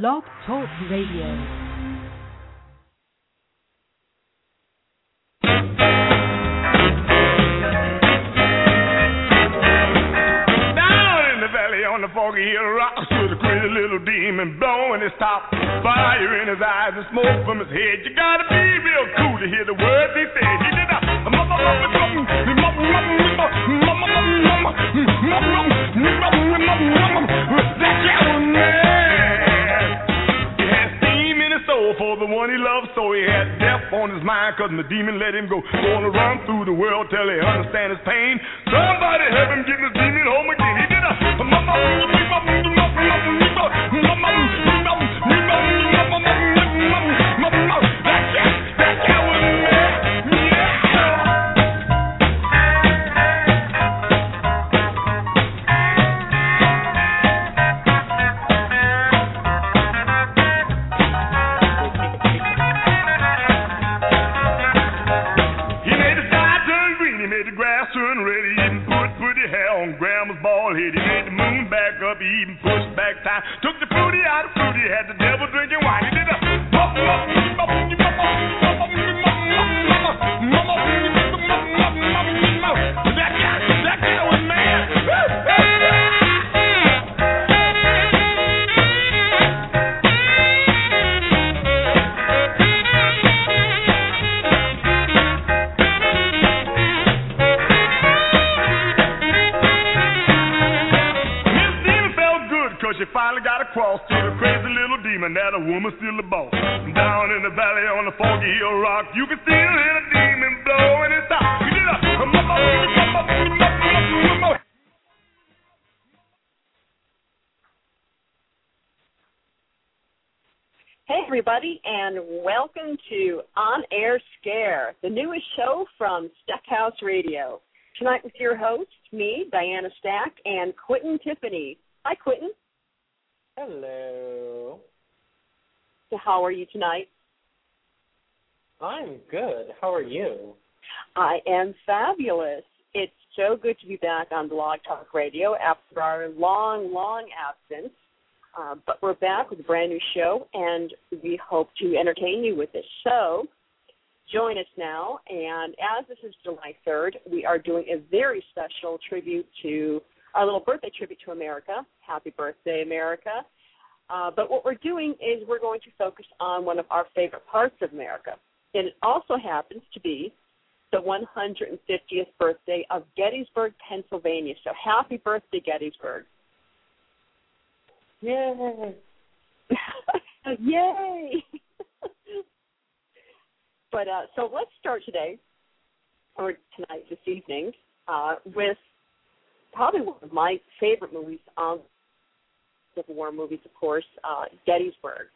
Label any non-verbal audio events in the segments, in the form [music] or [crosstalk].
Blog Talk Radio. Down in the valley on the foggy hill rock stood a crazy little demon blowing his top. Fire in his eyes and smoke from his head. You gotta be real cool to hear the words he said. He did a mama mama mama the one he loved, so he had death on his mind, cause the demon let him go. Gonna run through the world till he understand his pain. Somebody help him get the demon home again. He did a that guy, that guy was mad. Back up, he even pushed back time. Took the fruity out of fruity, had the devil drinking wine. He did a that little that a woman's still the boss. Down in the valley on the foggy hill rock, you can still hear the demon blowing his top. You did a Hey, everybody, and welcome to On Air Scare, the newest show from Stackhouse Radio. Tonight with your hosts, me, Diana Stack, and Quintin Tiffany. Hi, Quintin. Hello. So how are you tonight? I'm good. How are you? I am fabulous. It's so good to be back on Blog Talk Radio after our long, long absence. Uh, but we're back with a brand new show, and we hope to entertain you with this. So, join us now. And as this is July 3rd, we are doing a very special tribute to our little birthday tribute to America. Happy birthday, America. Uh, but what we're doing is we're going to focus on one of our favorite parts of America. And it also happens to be the 150th birthday of Gettysburg, Pennsylvania. So happy birthday, Gettysburg. Yay. [laughs] Yay! [laughs] but uh, so let's start today, or tonight, this evening, uh, with probably one of my favorite movies on Civil War movies, of course, uh, Gettysburg.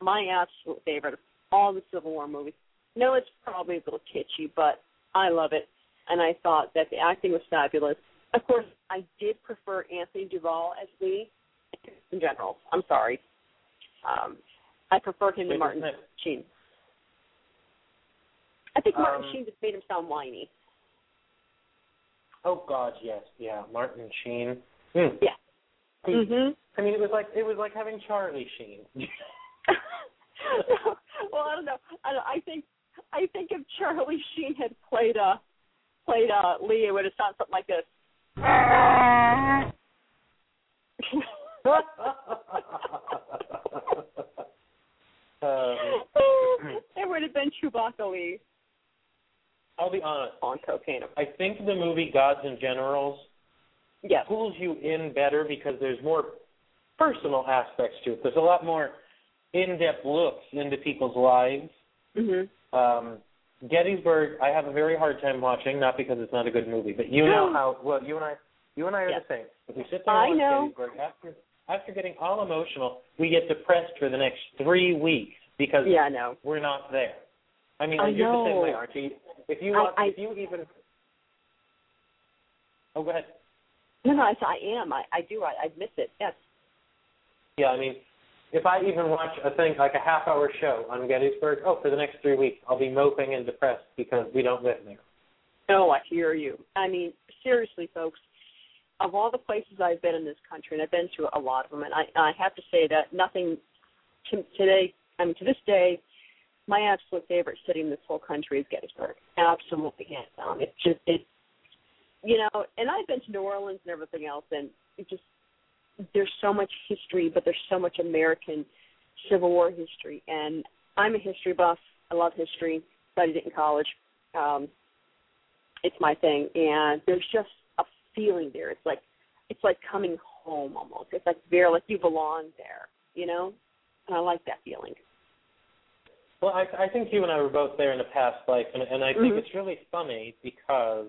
My absolute favorite of all the Civil War movies. No, it's probably a little kitschy, but I love it, and I thought that the acting was fabulous. Of course, I did prefer Anthony Duvall as Lee in general. I'm sorry. Um, I prefer him to Martin Sheen. I think Martin Um, Sheen just made him sound whiny. Oh God, yes, yeah. Martin Sheen. Hmm. Yeah. I, Mm-hmm. I mean, it was like it was like having Charlie Sheen. [laughs] well, I don't know. I, don't, I think I think if Charlie Sheen had played uh played uh Lee, it would have sounded something like this. um, [laughs] it would have been Chewbacca Lee I'll be honest. on cocaine. I think the movie Gods and Generals Yes. pulls you in better because there's more personal aspects to it. There's a lot more in-depth looks into people's lives. Mhm. Um, Gettysburg, I have a very hard time watching, not because it's not a good movie, but you know [gasps] how well you and I, you and I are Yes. the same. If we sit there I and watch know. Gettysburg, after after getting all emotional, we get depressed for the next three weeks because Yeah, I know. we're not there. I mean, I you're the same know. way, you? If you I- I- if you even, oh, go ahead. No, no, I, I am. I, I do. I, I miss it. Yes. Yeah, I mean, if I even watch a thing like a half hour show on Gettysburg, oh, for the next three weeks, I'll be moping and depressed because we don't live there. Oh, I hear you. I mean, seriously, folks, of all the places I've been in this country, and I've been to a lot of them, and I, I have to say that nothing to, today, I mean, to this day, my absolute favorite city in this whole country is Gettysburg. Absolutely hands down. Um, it's just it's you know, and I've been to New Orleans and everything else, and it just there's so much history, but there's so much American Civil War history, and I'm a history buff. I love history. Studied it in college. Um, it's my thing, and there's just a feeling there. It's like it's like coming home almost. It's like very like you belong there, you know, and I like that feeling. Well, I, I think you and I were both there in a past life, and, and I think Mhm. it's really funny because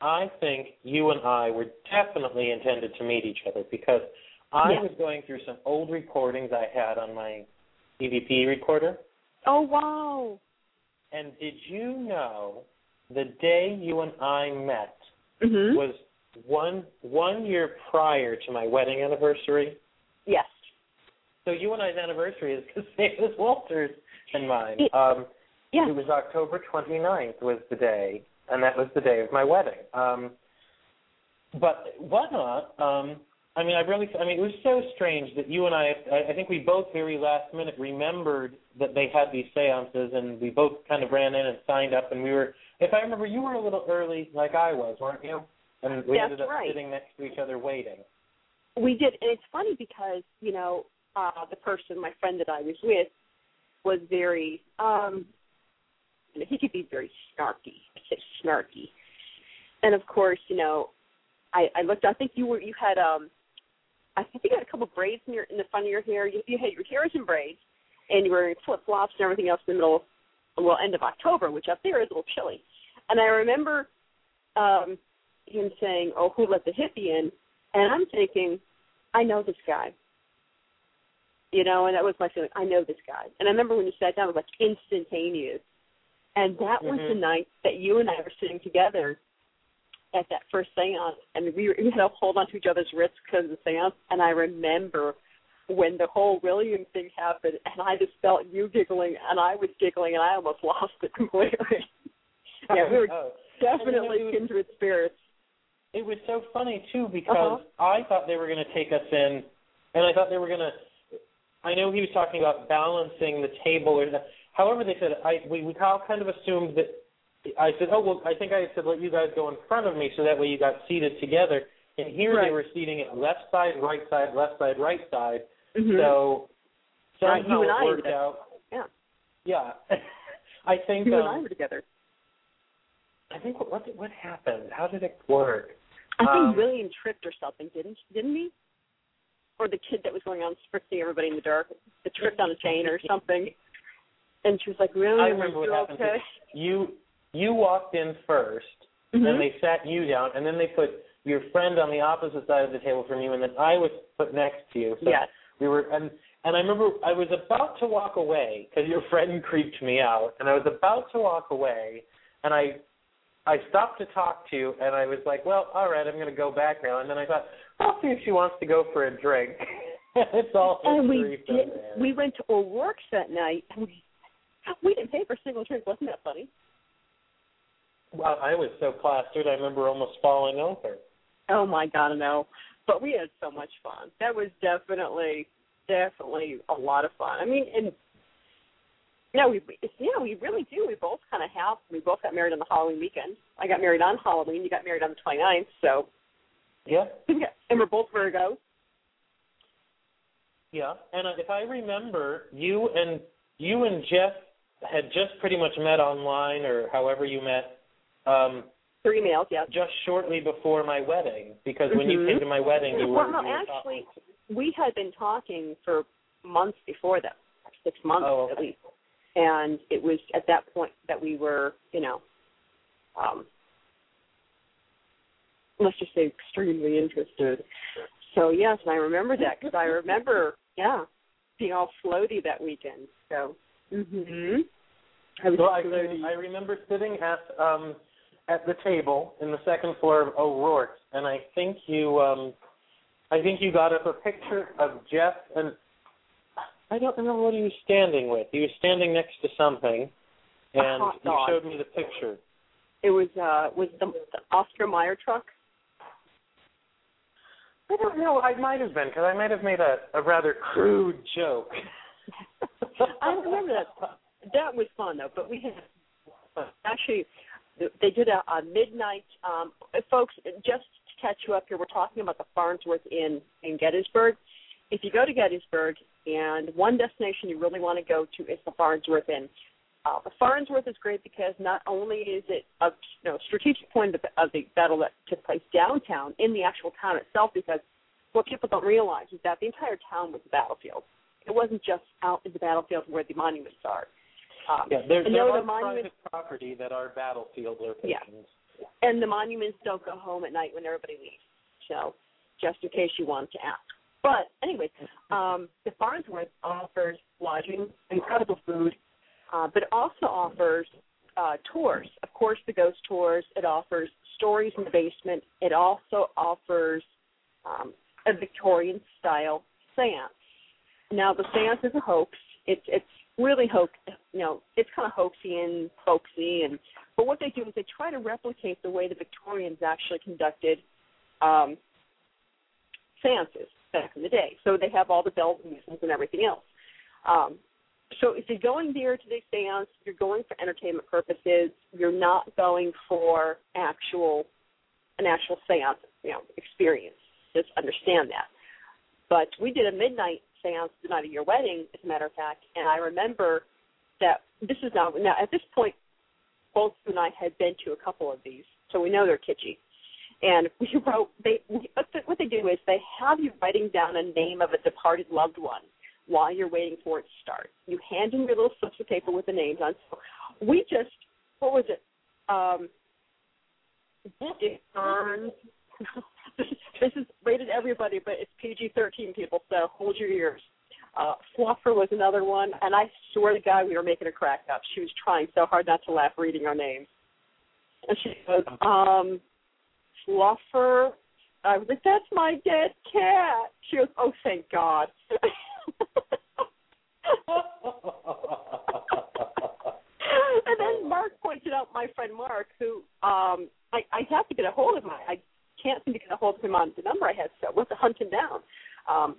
I think you and I were definitely intended to meet each other because I Yeah. was going through some old recordings I had on my EVP recorder, Oh wow! and did you know the day you and I met Mhm. was one one year prior to my wedding anniversary? yes. So you and I's anniversary is the [laughs] same as Walter's and mine. It- Um, Yeah. It was October 29th was the day, and that was the day of my wedding. Um, but whatnot, um, I mean, I really, I mean, it was so strange that you and I, I, think we both very last minute remembered that they had these seances, and we both kind of ran in and signed up, and we were, if I remember, you were a little early, like I was, weren't you? And we That's ended up right. sitting next to each other waiting. We did, and it's funny because you know uh, the person, my friend that I was with, was very, um, he could be very snarky, I snarky, and of course, you know, I, I looked. I think you were you had um, I think you had a couple braids in your in the front of your hair. You, you had your hair was in braids, and you were wearing flip flops and everything else in the middle, well, end of October, which up there is a little chilly. And I remember um him saying, "Oh, who let the hippie in?" And I'm thinking, I know this guy. You know, and that was my feeling. I know this guy. And I remember when you sat down, it was like instantaneous. And that was Mhm. the night that you and I were sitting together at that first seance, and we, were, we had to hold on to each other's wrists because of the seance. And I remember when the whole William thing happened, and I just felt you giggling, and I was giggling, and I almost [laughs] lost it completely. [laughs] yeah, we were Oh. definitely it was- kindred spirits. It was so funny too because I thought they were going to take us in, and I thought they were going to. I know he was talking about balancing the table, or the, however they said. I we we all kind of assumed that. I said, oh well, I think I said let you guys go in front of me so that way you got seated together. And here Right. they were seating it left side, right side, left side, right side. Mhm. So Right, somehow you and I it worked out. yeah. Yeah, [laughs] I think. you um, and I were together. I think what what, did- what happened? How did it work? I think Um, William tripped or something, didn't didn't he? Or the kid that was going on spritzing everybody in the dark, the tripped on a chain or something. And she was like, "Really? I remember what happened. okay?" You you walked in 1st Mhm. and they sat you down, and then they put your friend on the opposite side of the table from you, and then I was put next to you. So Yes. we were, and and I remember I was about to walk away because your friend creeped me out, and I was about to walk away, and I I stopped to talk to you, and I was like, well, all right, I'm going to go back now, and then I thought, I'll see if she wants to go for a drink. [laughs] it's all And we did. We went to O'Rorke's that night, and we we didn't pay for a single drink. Wasn't that funny? Well, I was so plastered, I remember almost falling over. Oh my God, no! But we had so much fun. That was definitely, definitely a lot of fun. I mean, and yeah, we yeah we really do. We both kind of have. We both got married on the Halloween weekend. I got married on Halloween. You got married on the 29th. So, Yeah. [laughs] and we're both Virgos. Yeah, and if I remember, you and you and Jeff had just pretty much met online, or however you met, um, Three males, yeah. just shortly before my wedding. Because when you Mhm. came to my wedding, you were, Well, you were actually, talking. we had been talking for months before that, six months Oh, okay. at least. And it was at that point that we were, you know, um, let's just say extremely interested. So yes, and I remember that because I remember, yeah, being all floaty that weekend. So, mhm, I was Well, I. I remember sitting at um at the table in the second floor of O'Rorke's, and I think you um I think you got up a picture of Jeff, and I don't remember what he was standing with. He was standing next to something, and you showed me the picture. It was uh was the, the Oscar Mayer truck. I don't know. I might have been because I might have made a, a rather crude joke. [laughs] I remember that. That was fun though. But we had actually they did a, a midnight. Um, folks, just to catch you up here, we're talking about the Farnsworth Inn in Gettysburg. If you go to Gettysburg, and one destination you really want to go to is the Farnsworth Inn. Uh, the Farnsworth is great because not only is it a you know, strategic point of the, of the battle that took place downtown in the actual town itself, because what people don't realize is that the entire town was a battlefield. It wasn't just out in the battlefield where the monuments are. Um, yeah, there's there there are the monuments, private property that are battlefield locations. Yeah. and the monuments don't go home at night when everybody leaves. So, just in case you wanted to ask. But anyway, um, the Farnsworth offers lodging, incredible food, uh, but it also offers uh, tours. Of course, the ghost tours. It offers stories in the basement. It also offers um, a Victorian style seance. Now, the seance is a hoax. It's it's really hoax. You know, it's kind of hoaxy and folksy, and but what they do is they try to replicate the way the Victorians actually conducted um, seances back in the day. So they have all the bells and whistles and everything else. Um, so if you're going there to the seance, you're going for entertainment purposes. You're not going for actual an actual seance, you know, experience. Just understand that. But we did a midnight seance the night of your wedding, as a matter of fact, and I remember that this is now now at this point, both you and I had been to a couple of these, so we know they're kitschy. And we [laughs] wrote they what, the, what they do is they have you writing down a name of a departed loved one while you're waiting for it to start. You hand in your little slips of paper with the names on. So we just what was it? Um, Dick Burns. [laughs] [laughs] this is rated everybody, but it's PG-13 people, so hold your ears. Uh, Fluffer was another one, and I swear to God, we were making a crack up. She was trying so hard not to laugh reading our names. And she goes, um, Fluffer. I was like, that's my dead cat. She goes, oh, thank God. and then Mark pointed out my friend Mark, who um I, I have to get a hold of him. I can't seem to get a hold of him on the number I had, so I went to hunt him down. Um,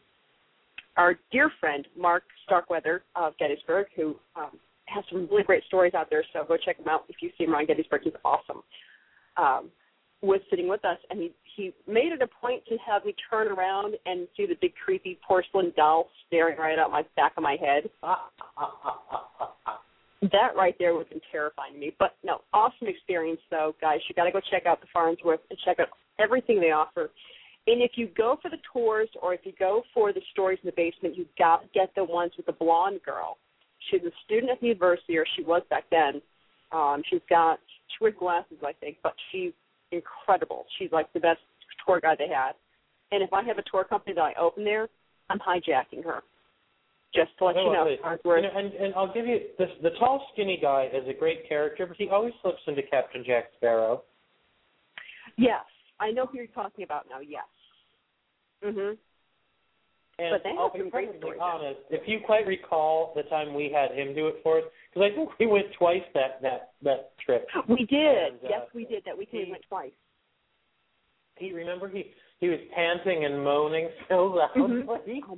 our dear friend Mark Starkweather of Gettysburg, who um, has some really great stories out there. So go check him out if you see him around Gettysburg. He's awesome. Um, was sitting with us, and he he made it a point to have me turn around and see the big creepy porcelain doll staring right out my back of my head. [laughs] that right there would have been terrifying to me. But no, awesome experience though, guys. You got to go check out the Farnsworth and check out everything they offer. And if you go for the tours or if you go for the stories in the basement, you got to get the ones with the blonde girl. She's a student at the university, or she was back then. Um, she's got she wears glasses, I think, but she's incredible. She's like the best tour guide they had. And if I have a tour company that I open there, I'm hijacking her. Just to let you know. Farnsworth. You know, and and I'll give you this. The tall, skinny guy is a great character, but he always slips into Captain Jack Sparrow. Yes, I know who you're talking about now. Yes. Mhm. And But they I'll be perfectly honest. If you quite recall the time we had him do it for us, because I think we went twice that that that trip. We did. And, uh, yes, we did. That weekend we he- went twice. He remember he he was panting and moaning so [laughs] loudly. Mhm. Oh, were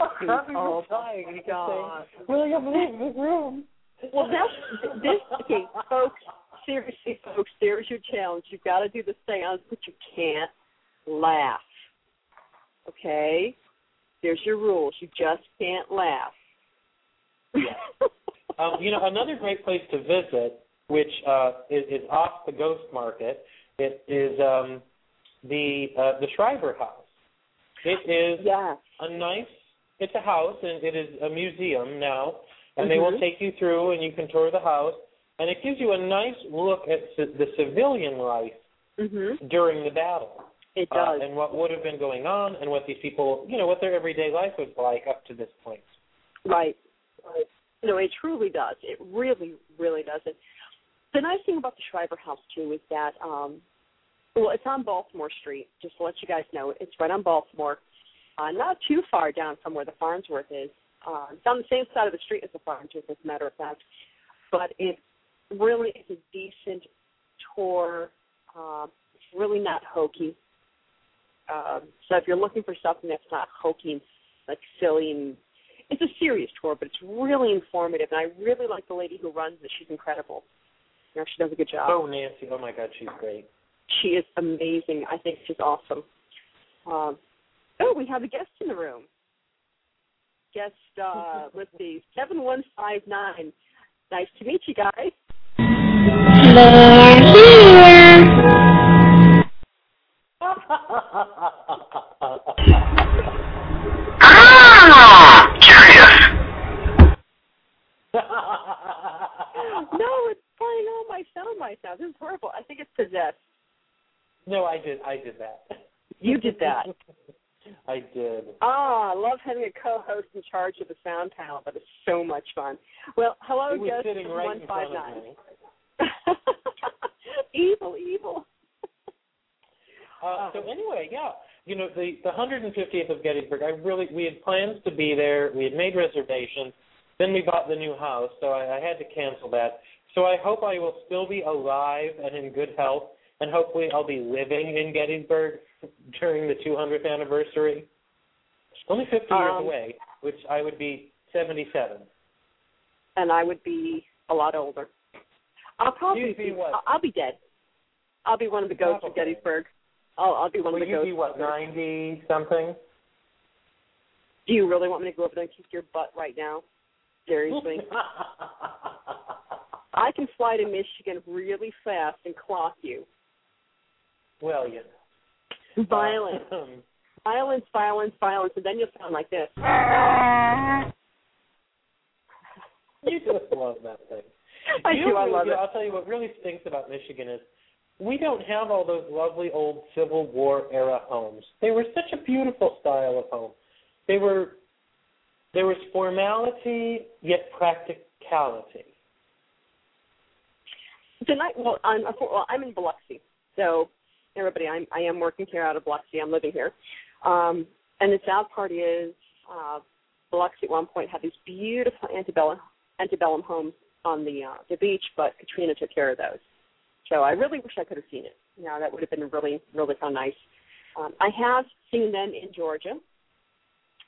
Oh, dying. He kept God. saying, William, leave the room. Well, that's this. Okay, folks. Seriously, folks. There's your challenge. You've got to do the seance, but you can't laugh. Okay. There's your rules. You just can't laugh. Yeah. Um, you know, another great place to visit, which uh, is, is off the Ghost Market, it is um, the uh, the Shriver House. It is yes. a nice. It's a house, and it is a museum now, and they will Mhm. take you through, and you can tour the house, and it gives you a nice look at ci- the civilian life Mhm. during the battle. It uh, does. and what would have been going on, and what these people, you know, what their everyday life was like up to this point. Right. Right. No, it truly does. It really, really does. It. The nice thing about the Shriver House too is that, um, well, it's on Baltimore Street. Just to let you guys know, it's right on Baltimore, uh, not too far down from where the Farnsworth is. Uh, it's on the same side of the street as the Farnsworth, as a matter of fact. But it really is a decent tour. Uh, it's really not hokey. Um, so if you're looking for something that's not hokey and like silly and it's a serious tour, but it's really informative, and I really like the lady who runs it. She's incredible. You know, she does a good job. Oh, Nancy! Oh my God, she's great. She is amazing. I think she's awesome. Um, oh, we have a guest in the room. Guest, uh, [laughs] let's see, seven one five nine. Nice to meet you guys. They're here. Ah, curious. no, it's playing all my sound sound. This is horrible. I think it's possessed. no, I did. I did that. You did that. [laughs] I did. Ah, I love having a co-host in charge of the sound panel. That is so much fun. Well, hello, He was sitting right one five nine. [laughs] evil, evil. Uh, so anyway, yeah, you know the the 150th of Gettysburg. I really we had plans to be there. We had made reservations. Then we bought the new house, so I, I had to cancel that. So I hope I will still be alive and in good health, and hopefully I'll be living in Gettysburg during the 200th anniversary. Only 50 years Um, away, which I would be 77. and I would be a lot older. I'll probably You'd be what? I'll, be dead. I'll be one of the ghosts of Gettysburg. I'll I'll be one Will of the ghosts. Will you be what of 90 something? Do you really want me to go over there and kick your butt right now? Seriously. [laughs] I can fly to Michigan really fast and clock you. well, you. Violence, violence, violence, violence, and then you'll sound like this. you just love that thing. I You do. know, I love you it. I'll tell you what really stinks about Michigan is we don't have all those lovely old Civil War era homes. They were such a beautiful style of home. They were there was formality yet practicality. Tonight, well, I'm well, I'm in Biloxi, so everybody, I'm I am working here out of Biloxi. I'm living here, um, and the sad part is, uh, Biloxi at one point had these beautiful antebellum antebellum homes on the uh, the beach, but Katrina took care of those. So I really wish I could have seen it. You know, that would have been really really of nice. Um, I have seen them in Georgia,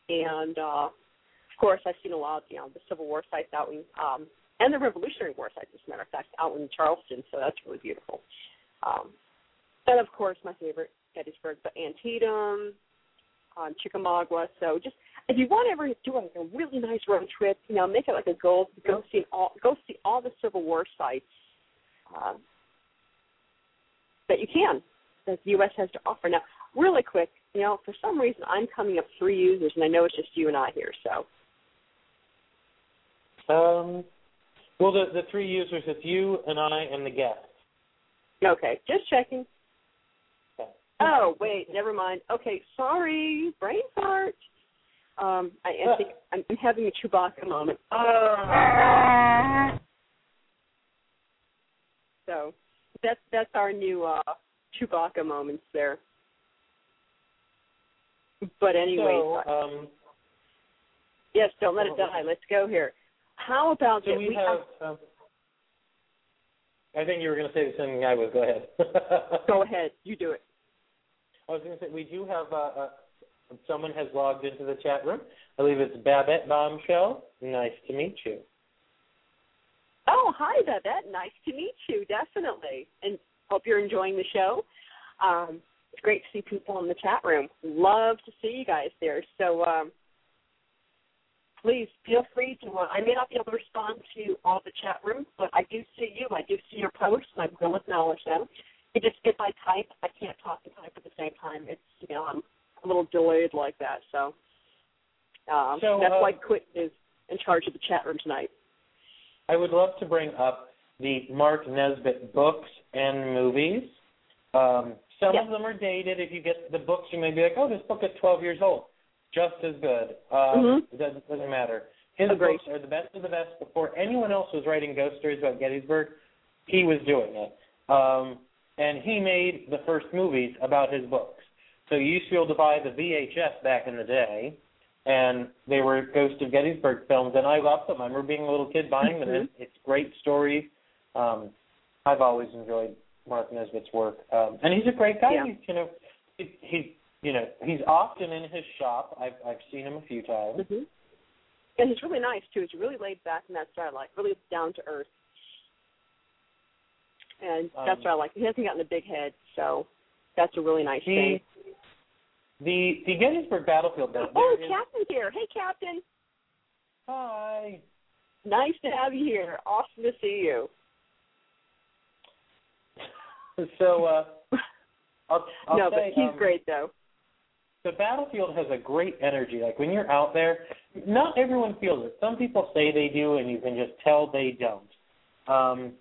and uh, of course I've seen a lot of you know the Civil War sites out in um, and the Revolutionary War sites, as a matter of fact, out in Charleston. So that's really beautiful. Um, and of course, my favorite Gettysburg, but Antietam, um, Chickamauga. So just if you want to ever do like a really nice road trip, you know, make it like a goal. Go see all go see all the Civil War sites uh, that you can that the U.S. has to offer. Now, really quick, you know, for some reason I'm coming up three users, and I know it's just you and I here. So Um, well, the the three users it's you and I and the guest. okay, just checking. Oh wait, never mind. Okay, sorry, brain fart. Um, I, I think I'm, I'm having a Chewbacca moment. So that's that's our new uh, Chewbacca moments there. But anyway, So, um, yes, don't let it die. Let's go here. How about so that we have. Um, I think you were going to say the same thing I was. Go ahead. [laughs] Go ahead, you do it. I was going to say we do have uh, uh, someone has logged into the chat room. I believe it's Babette Bombshell. Nice to meet you. Oh, hi, Babette. Nice to meet you, definitely. And hope you're enjoying the show. Um, it's great to see people in the chat room. Love to see you guys there. So um, please feel free to. Uh, I may not be able to respond to all the chat room, but I do see you. I do see your posts, and I will acknowledge them. It just if I type, I can't talk and type at the same time. It's you know I'm a little delayed like that. So, um, So, that's uh, why Quit is in charge of the chat room tonight. I would love to bring up the Mark Nesbitt books and movies. Um, some Yes. of them are dated. If you get the books, you may be like, "Oh, this book is 12 years old." Just as good. Um, Mhm. It doesn't, doesn't matter. His Agreed. books are the best of the best. Before anyone else was writing ghost stories about Gettysburg, he was doing it. Um, and he made the first movies about his books. So you used to be able to buy the VHS back in the day, and they were Ghost of Gettysburg films, and I loved them. I remember being a little kid buying them. Mhm. It's, it's great stories. Um, I've always enjoyed Mark Nesbitt's work, um, and he's a great guy. Yeah. He's, you know, he, he, you know, he's often in his shop. I've I've seen him a few times. hmm and he's really nice too. He's really laid back in that style, like really down to earth. And Um, that's what I like. He hasn't gotten a big head, so that's a really nice The thing. the the Gettysburg battlefield. There Oh, is- Captain's here. Hey, Captain. Hi. Nice to have you here. Awesome to see you. [laughs] So uh, [laughs] I'll, I'll no, say, but he's um, great though. the battlefield has a great energy. Like when you're out there, not everyone feels it. Some people say they do, and you can just tell they don't. Um,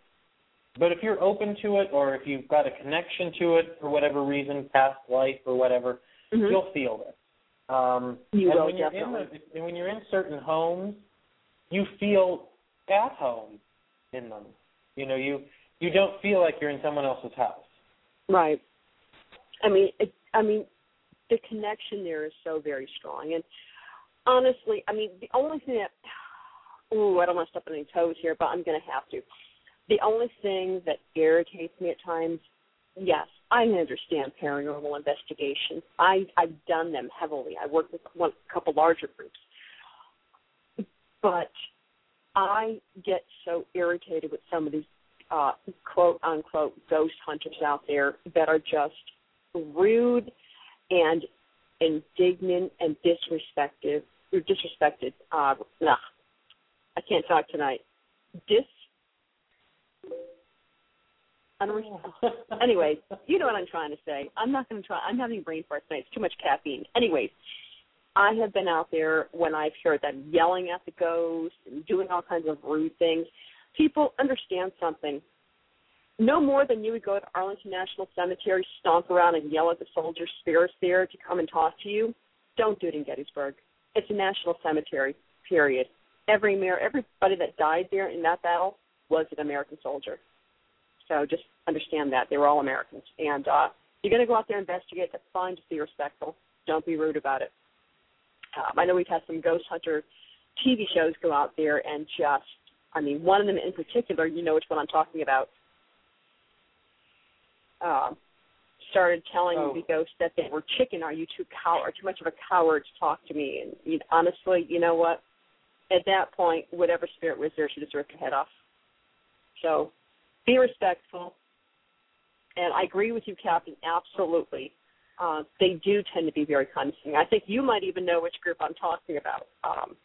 but if you're open to it, or if you've got a connection to it for whatever reason, past life or whatever, Mhm. you'll feel it. Um, You and will, when you're definitely. in the, and when you're in certain homes, you feel at home in them. You know, you you don't feel like you're in someone else's house. Right. I mean, it, I mean, the connection there is so very strong. And honestly, I mean, the only thing that, ooh, I don't want to step on any toes here, but I'm going to have to. The only thing that irritates me at times, yes, I understand paranormal investigations. I I've done them heavily. I worked with one a couple larger groups, but I get so irritated with some of these uh, quote unquote ghost hunters out there that are just rude and indignant and disrespected or disrespected. Uh, nah, I can't talk tonight. Dis. [laughs] Anyways, you know what I'm trying to say. I'm not going to try. I'm having brain fart tonight. It's too much caffeine. Anyways, I have been out there when I've heard them yelling at the ghost and doing all kinds of rude things. People understand something. No more than you would go to Arlington National Cemetery, stomp around and yell at the soldiers' spirits there to come and talk to you. Don't do it in Gettysburg. It's a national cemetery. Period. Every mayor, everybody that died there in that battle was an American soldier. So just understand that they were all Americans. And uh, you're going to go out there and investigate. That's fine. Just be respectful. Don't be rude about it. Um, I know we've had some ghost hunter TV shows go out there and just, I mean, one of them in particular, you know which one I'm talking about. Um, started telling Oh. the ghost that they were chicken. Are you too cow or too much of a coward to talk to me? And you, honestly, you know what? At that point, whatever spirit was there should have ripped your head off. So, be respectful. And I agree with you, Captain. Absolutely, uh, they do tend to be very condescending. I think you might even know which group I'm talking about. Um,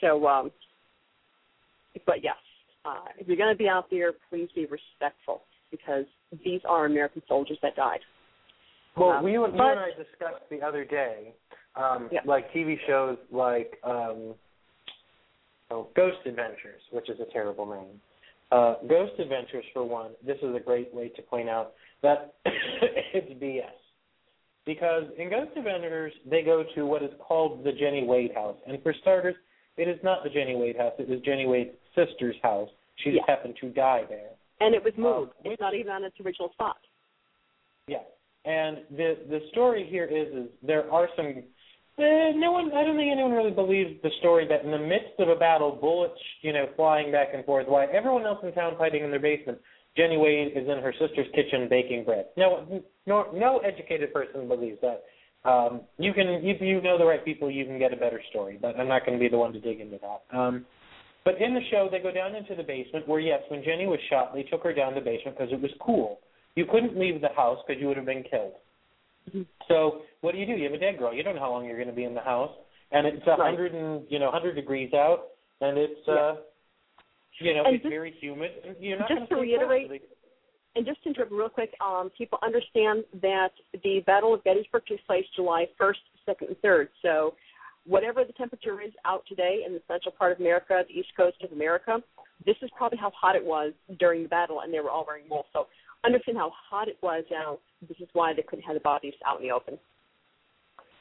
so, um, but yes, uh, if you're going to be out there, please be respectful because these are American soldiers that died. Well, Um, we, you and I discussed the other day, um, Yeah. like TV shows like um, oh, Ghost Adventures, which is a terrible name. Uh, Ghost Adventures, for one, this is a great way to point out that [coughs] it's BS. Because in Ghost Adventures, they go to what is called the Jenny Wade house. And for starters, it is not the Jenny Wade house. It was Jenny Wade's sister's house. She just happened to die there. And it was moved. Um, it's not even on its original spot. Yeah, and the the story here is is there are some. Uh, no one, I don't think anyone really believes the story that in the midst of a battle, bullets, you know, flying back and forth, while everyone else in town fighting in their basement, Jenny Wade is in her sister's kitchen baking bread. No, no, no educated person believes that. Um, you can, if you know the right people, you can get a better story, but I'm not going to be the one to dig into that. Um, but in the show, they go down into the basement where, yes, when Jenny was shot, they took her down the basement because it was cool. You couldn't leave the house because you would have been killed. So what do you do? You have a dead girl. You don't know how long you're going to be in the house, and it's a Right. hundred and you know hundred degrees out, and it's uh, you know And it's just- very humid. And you're not just to reiterate- And just to interrupt real quick, um, people understand that the Battle of Gettysburg takes place July 1st, 2nd, and 3rd. So whatever the temperature is out today in the central part of America, the east coast of America, this is probably how hot it was during the battle, and they were all wearing wool. So understand how hot it was now. This is why they couldn't have the bodies out in the open.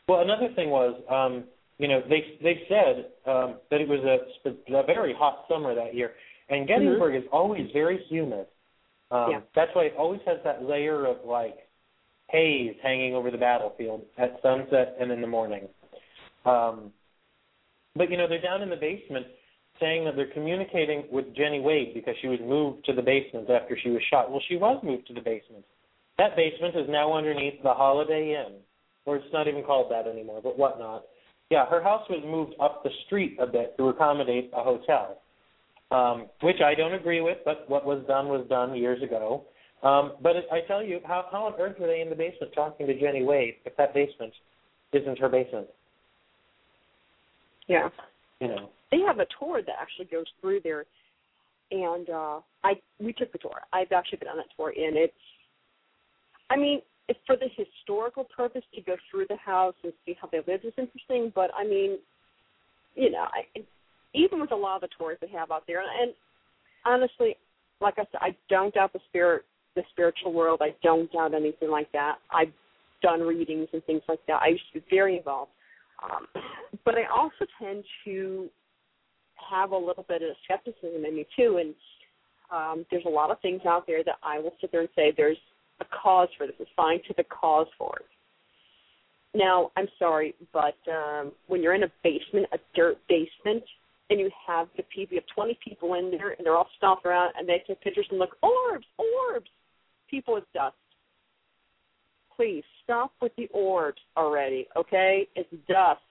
Well, another thing was, um, you know, they they said um, that it was a, a very hot summer that year, and Gettysburg is always very humid. Um, Yeah. That's why it always has that layer of like haze hanging over the battlefield at sunset and in the morning. Um, but you know, they're down in the basement saying that they're communicating with Jenny Wade because she was moved to the basement after she was shot. Well, she was moved to the basement. That basement is now underneath the Holiday Inn or it's not even called that anymore, but whatnot. Yeah, her house was moved up the street a bit to accommodate a hotel, um, which I don't agree with. But what was done was done years ago. Um, but it, I tell you, how how on earth were they in the basement talking to Jenny Wade if that basement isn't her basement? Yeah. You know. They have a tour that actually goes through there, and uh I we took the tour. I've actually been on that tour, and it's. I mean, if for the historical purpose to go through the house and see how they lived is interesting, but I mean, you know, I, even with a lot of the tours they have out there, and honestly, like I said, I don't doubt the spirit, the spiritual world. I don't doubt anything like that. I've done readings and things like that. I used to be very involved, um, but I also tend to have a little bit of skepticism in me too, and um, there's a lot of things out there that I will sit there and say there's a cause for this, a scientific cause for it. Now, I'm sorry, but um, when you're in a basement, a dirt basement, and you have the people, you have 20 people in there, and they're all stomping around, and they take pictures and look, orbs, orbs, people with dust. Please stop with the orbs already, okay? It's dust.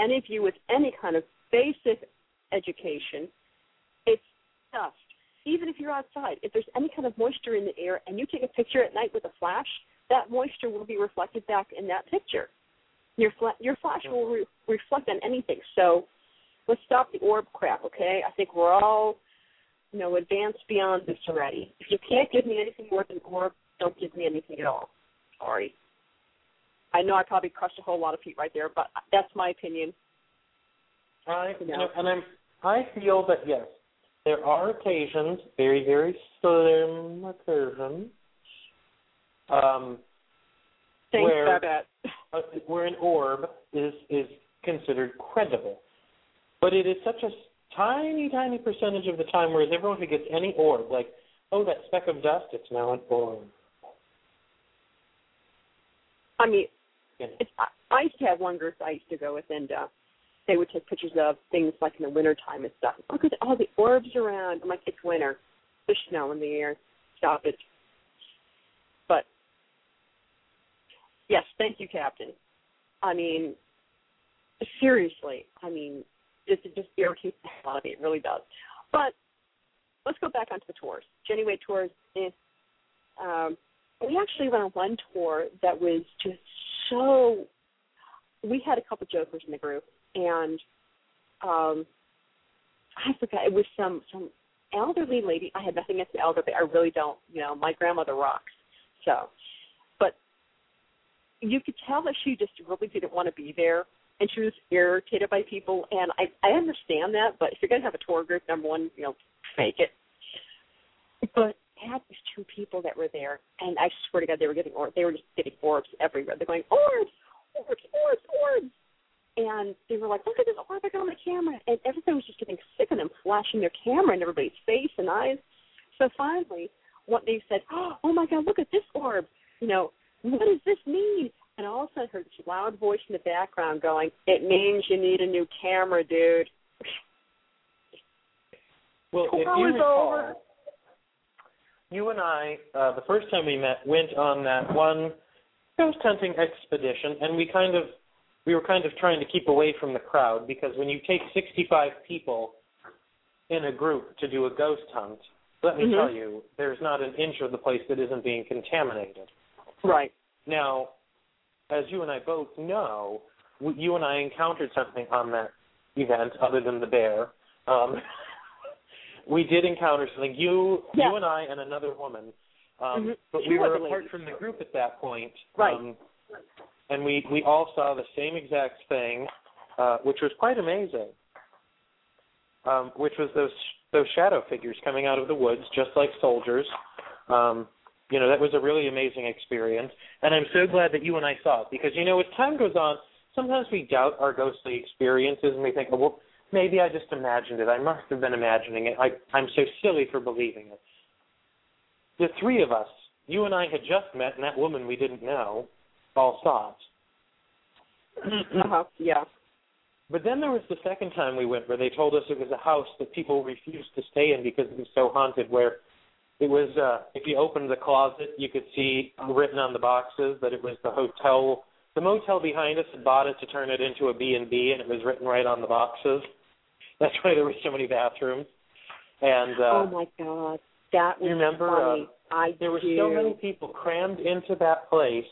Any of you with any kind of basic education, it's dust even if you're outside, if there's any kind of moisture in the air and you take a picture at night with a flash, that moisture will be reflected back in that picture. Your fla- your flash will re- reflect on anything. So let's stop the orb crap, okay? I think we're all, you know, advanced beyond this already. If you can't give me anything more than orb, don't give me anything at all. Sorry. I know I probably crushed a whole lot of feet right there, but that's my opinion. I you know, and I'm I feel that yes, there are occasions, very, very slim occasions, um, Thanks where uh, where an orb is is considered credible, but it is such a tiny, tiny percentage of the time. Whereas everyone who gets any orb, like, oh, that speck of dust, it's now an orb. I mean, it's, I, used to have I used to go with, and uh, they would take pictures of things like in the winter time and stuff. Look at all the orbs around. I'm like, it's winter. There's snow in the air. Stop it. But yes, thank you, Captain. I mean, seriously. I mean, this it just irritates the hell out of me. It really does. But let's go back onto the tours. Jenny Wade tours. Eh, um, we actually went on one tour that was just so. We had a couple jokers in the group, and um I forgot it was some some elderly lady. I had nothing against the elderly. I really don't. You know, my grandmother rocks. So, but you could tell that she just really didn't want to be there, and she was irritated by people. And I I understand that, but if you're gonna have a tour group, number one, you know, fake it. But I had these two people that were there, and I swear to God, they were getting orbs. They were just getting orbs everywhere. They're going orbs, orbs, orbs, orbs and they were like, "Look at this orb I got on the camera," and everybody was just getting sick of them flashing their camera in everybody's face and eyes. So finally, what they said, "Oh my God, look at this orb!" You know, what does this mean? And all of a sudden, I heard this loud voice in the background going, "It means you need a new camera, dude." Well, if you was recall, over. you and I, uh, the first time we met, went on that one ghost hunting expedition, and we kind of we were kind of trying to keep away from the crowd because when you take 65 people in a group to do a ghost hunt, let me Mhm. tell you, there's not an inch of the place that isn't being contaminated. Right. Now, as you and I both know, you and I encountered something on that event other than the bear. Um, [laughs] we did encounter something. You, Yeah. you and I, and another woman. Um, Mhm. But we were apart from the group at that point. Right. Um, and we we all saw the same exact thing, uh, which was quite amazing. Um, which was those those shadow figures coming out of the woods, just like soldiers. Um, you know, that was a really amazing experience, and I'm so glad that you and I saw it because you know, as time goes on, sometimes we doubt our ghostly experiences and we think, oh, well, maybe I just imagined it. I must have been imagining it. I, I'm so silly for believing it. The three of us, you and I had just met, and that woman we didn't know, all saw. Uh huh. Yeah. But then there was the second time we went where they told us it was a house that people refused to stay in because it was so haunted where it was uh if you opened the closet you could see written on the boxes that it was the hotel the motel behind us had bought it to turn it into a B and B, and it was written right on the boxes. That's why there were so many bathrooms. And uh, oh my god, that was you remember funny. uh, I there were so many people crammed into that place,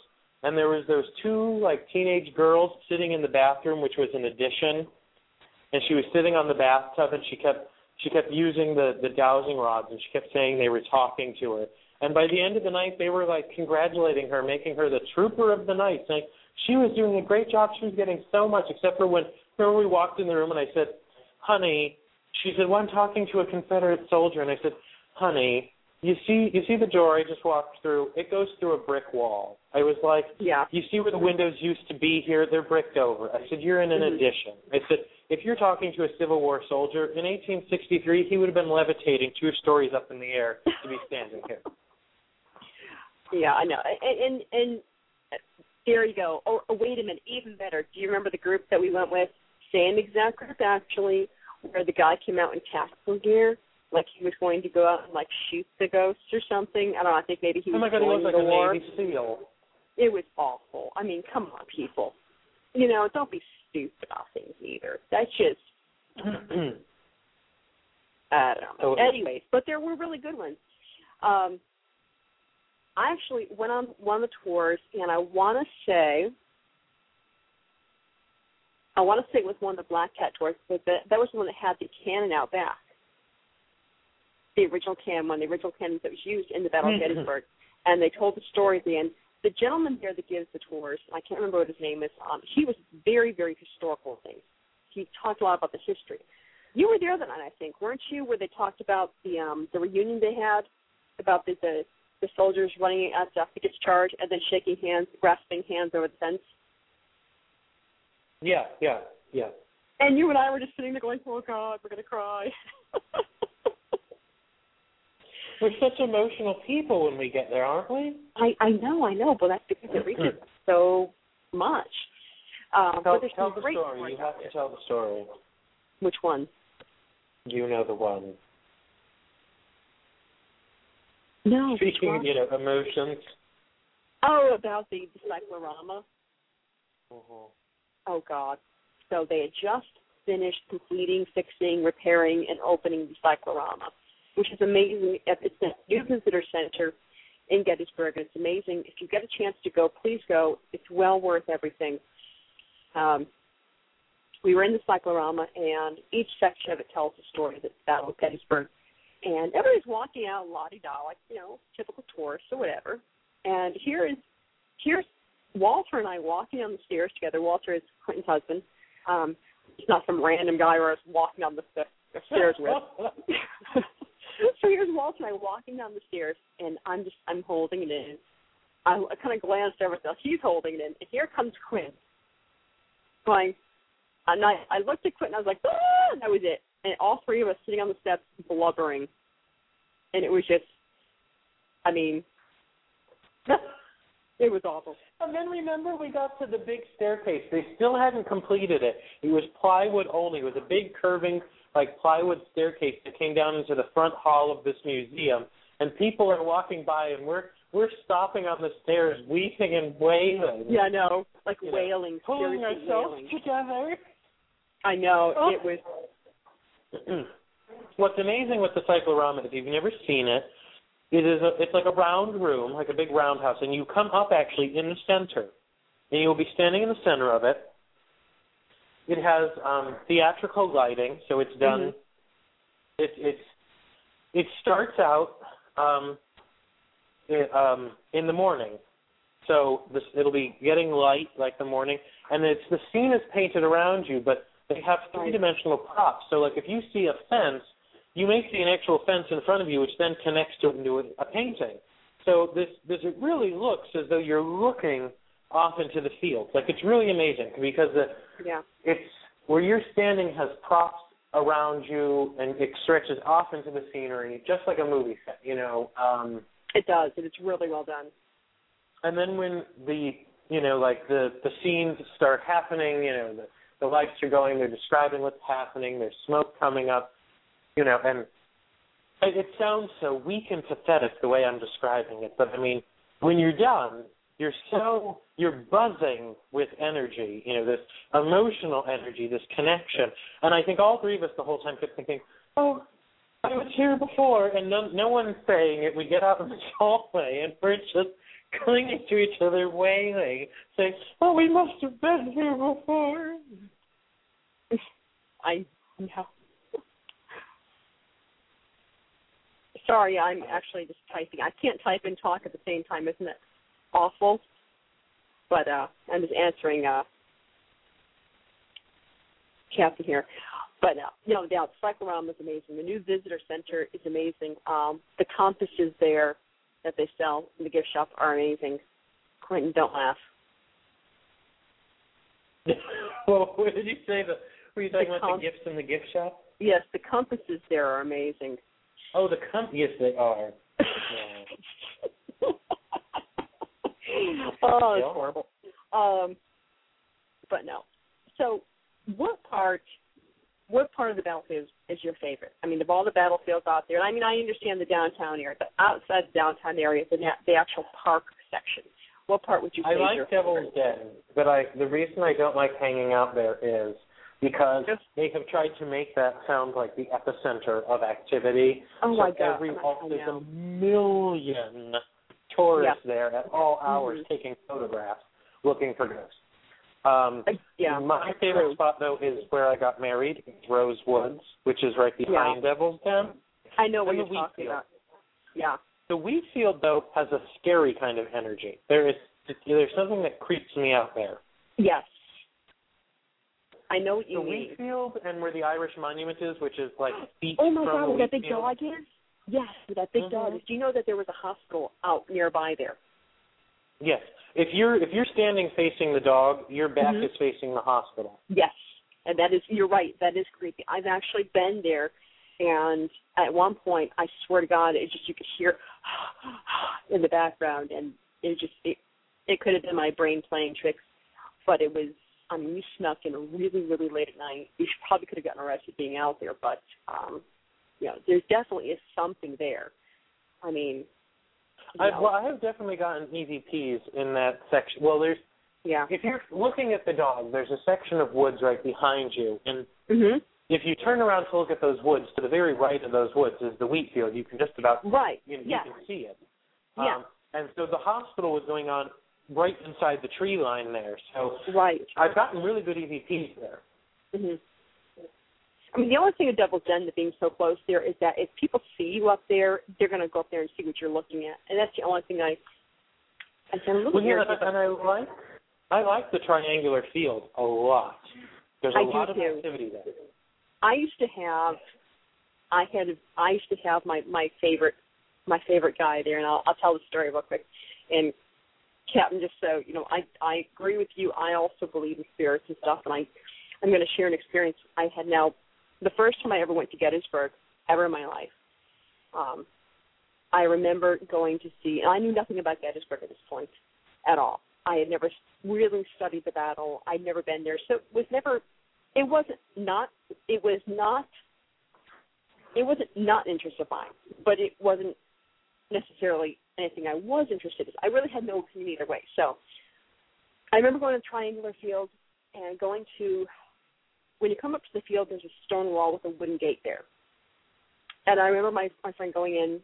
and there was those two like teenage girls sitting in the bathroom, which was an addition, and she was sitting on the bathtub, and she kept she kept using the the dowsing rods, and she kept saying they were talking to her. And by the end of the night, they were like congratulating her, making her the trooper of the night, saying she was doing a great job. She was getting so much, except for when remember we walked in the room and I said, "Honey," she said, "Well, I'm talking to a Confederate soldier," and I said, "Honey." You see, you see the door I just walked through. It goes through a brick wall. I was like, Yeah. you see where the windows used to be here? They're bricked over. I said, you're in an Mhm. addition. I said, if you're talking to a Civil War soldier in 1863, he would have been levitating two stories up in the air to be standing here. [laughs] Yeah, I know. And and, and there you go. Oh, oh, wait a minute, even better. Do you remember the group that we went with? Same exact group actually, where the guy came out in tactical gear, like he was going to go out and like shoot the ghost or something. I don't know. I think maybe he Oh was my God, he going looks like to a war. Navy SEAL. It was awful. I mean, come on, people. You know, don't be stupid about things either. That's just [clears throat] I don't know. Anyways, but there were really good ones. Um, I actually went on one of the tours, and I want to say, I want to say it was one of the Black Cat tours, but that, that was the one that had the cannon out back. The original cannon, one of the original cannons that was used in the Battle of Gettysburg, and they told the story at the end. The gentleman there that gives the tours, I can't remember what his name is. Um, he was very, very historical things. He talked a lot about the history. You were there that night, I think, weren't you? Where they talked about the um the reunion they had about the the, the soldiers running out to Esophagus charge and then shaking hands, grasping hands over the fence. yeah, yeah, yeah. And you and I were just sitting there going, "Oh God, we're gonna cry." [laughs] We're such emotional people when we get there, aren't we? I I know, I know, but that's because it reaches us so much. Um, Tell, tell the story. You have to tell the story. Which one? You know the one. No. Speaking, one? you know, emotions. Oh, about the, cyclorama. Mhm. Oh God. So they had just finished completing, fixing, repairing, and opening the cyclorama, which is amazing. It's a new visitor center in Gettysburg. It's amazing. If you get a chance to go, please go. It's well worth everything. Um, we were in the cyclorama, and each section of it tells a story of the Battle of Gettysburg. And everybody's walking out la-di-da, like, you know, typical tourists or whatever. And here is, here's Walter and I walking down the stairs together. Walter is Quintin's husband. Um, he's not some random guy was walking down the, the stairs with. [laughs] so here's Walter and I walking down the stairs, and I'm just I'm holding it in. I, I kind of glanced over at He's holding it in, and here comes Quinn, going. And I I looked at Quinn, and I was like, ah, and that was it. And all three of us sitting on the steps blubbering, and it was just, I mean, [laughs] [laughs] it was awful. And then remember, we got to the big staircase. They still hadn't completed it. It was plywood only. It was a big curving, like plywood staircase that came down into the front hall of this museum. And people are walking by, and we're we're stopping on the stairs, weeping and wailing. Yeah, I know, like You know, wailing, pulling ourselves wailing. together. I know Oh. it was. [clears throat] What's amazing with the cyclorama, if you've never seen it, it is a, it's like a round room, like a big roundhouse, and you come up actually in the center, and you'll be standing in the center of it. It has um, theatrical lighting, so it's done. Mhm. It it's it starts out um, it, um, in the morning, so this it'll be getting light like the morning, and it's the scene is painted around you, but they have three dimensional props. So like if you see a fence, you may see an actual fence in front of you, which then connects to into a, a painting. So this this it really looks as though you're looking off into the fields. Like it's really amazing because the Yeah. it's where you're standing has props around you and it stretches off into the scenery just like a movie set, you know. Um It does, and it's really well done. and then when the you know like the the scenes start happening you know the the lights are going they're describing what's happening there's smoke coming up you know and it, sounds so weak and pathetic the way i'm describing it but i mean when you're done you're so you're buzzing with energy, you know, this emotional energy, this connection. And I think all three of us the whole time kept thinking, Oh, I was here before and no no one's saying it. We get out in the hallway and we're just clinging to each other, wailing, saying, Oh, we must have been here before. I know. Sorry, I'm actually just typing. I can't type and talk at the same time, isn't it awful? But uh I'm just answering uh Captain here. But uh, no doubt, Cyclorama is amazing. The new visitor center is amazing. Um, the compasses there that they sell in the gift shop are amazing. Quintin, don't laugh. well, [laughs] what did you say? The were you talking The about comp- the gifts in the gift shop? Yes, the compasses there are amazing. Oh, the comp. Yes, they are. [laughs] oh, it's horrible. Um, but no. So, what part, what part of the battlefield is, is your favorite? I mean, of all the battlefields out there, and I mean, I understand the downtown area, but outside the downtown area, the na- the actual park section, what part would you I like Devil's Den, but I the reason I don't like hanging out there is because Just- they have tried to make that sound like the epicenter of activity. Oh so my God, every I- I there's a million tourists there at all hours Mhm. taking photographs, looking for ghosts. Um, yeah, my favorite true. spot though is where I got married, Rose Woods, which is right behind Devil's Den. I know what and you're the talking Wheatfield. about. Yeah. The wheat field though has a scary kind of energy. There is there's something that creeps me out there. Yes. I know what you the mean. wheat field and where the Irish monument is, which is like [gasps] feet Oh my from God, the where that big dog is? Yes, where that big dog Mhm. is. Do you know that there was a hospital out nearby there? Yes. If you're if you're standing facing the dog, your back Mhm. is facing the hospital. Yes, and that is you're right. That is creepy. I've actually been there, and at one point, I swear to God, it just you could hear [gasps] in the background, and it just it it could have been my brain playing tricks, but it was. I mean, you snuck in really, really late at night. You probably could have gotten arrested being out there, but um, you know, there definitely is something there. I mean, know, well, I have definitely gotten EVPs in that section. Well, there's yeah. if you're looking at the dog, there's a section of woods right behind you, and Mhm. if you turn around to look at those woods, to the very right of those woods is the wheat field. You can just about Right. you, know, yeah. you can see it. Yeah. Um, and so the hospital was going on right inside the tree line there. So Right. I've gotten really good EVPs there. hmm I mean, the only thing with Devil's Den to being so close there is that if people see you up there, they're going to go up there and see what you're looking at, and that's the only thing I. I said, look Well, yeah, and I like I like the triangular field a lot. There's a I lot of too. activity there. I used to have, I had, I used to have my my favorite, my favorite guy there, and I'll I'll tell the story real quick. And Captain, just so you know, I I agree with you. I also believe in spirits and stuff, and I I'm going to share an experience I had now. The first time I ever went to Gettysburg ever in my life, um, I remember going to see, and I knew nothing about Gettysburg at this point at all. I had never really studied the battle. I'd never been there, so it was never. It wasn't not. It was not. It wasn't not interest of mine, but it wasn't necessarily anything I was interested in. I really had no opinion either way. So I remember going to Triangular Field and going to when you come up to the field there's a stone wall with a wooden gate there. And I remember my my friend going in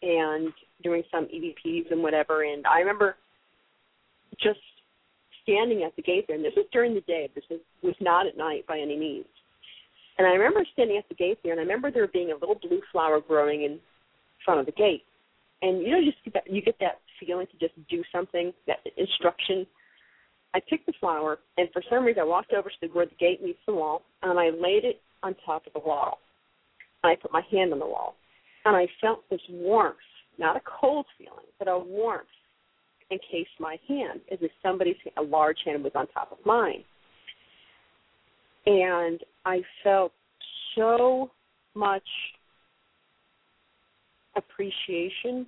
and doing some EVPs and whatever and I remember just standing at the gate there and this was during the day. This was, was not at night by any means. And I remember standing at the gate there and I remember there being a little blue flower growing in front of the gate and you know you just get that, you get that feeling to just do something that instruction. I picked the flower and for some reason i walked over to the, where the gate meets the wall and i laid it on top of the wall. And i put my hand on the wall. And i felt this warmth not a cold feeling but a warmth encased my hand as if somebody's a large hand was on top of mine. And i felt so much appreciation,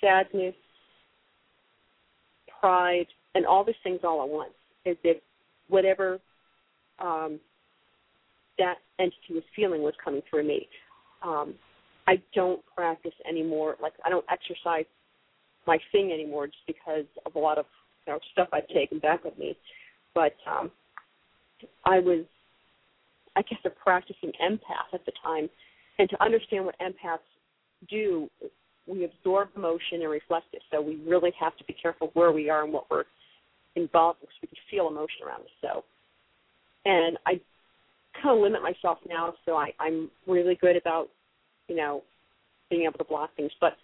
sadness, pride, and all these things all at once, as if whatever um, that entity was feeling was coming through me. Um, I don't practice anymore. Like I don't exercise my thing anymore, just because of a lot of you know stuff I've taken back with me. But um, I was, I guess, a practicing empath at the time, and to understand what empaths do, we absorb emotion and reflect it. So we really have to be careful where we are and what we're involved with, so we can feel emotion around us. So, and I kind of limit myself now, so I, I'm really good about, you know, being able to block things. But,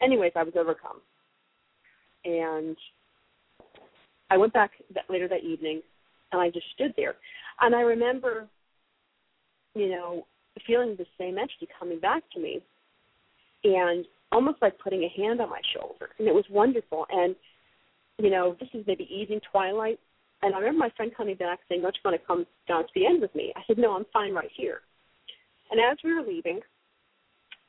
anyways, I was overcome, and I went back that, later that evening, and I just stood there, and I remember, you know, feeling the same entity coming back to me, and almost like putting a hand on my shoulder, and it was wonderful. And you know, this is maybe evening twilight, and I remember my friend coming back saying, "Don't you want to come down to the end with me?" I said, "No, I'm fine right here." And as we were leaving,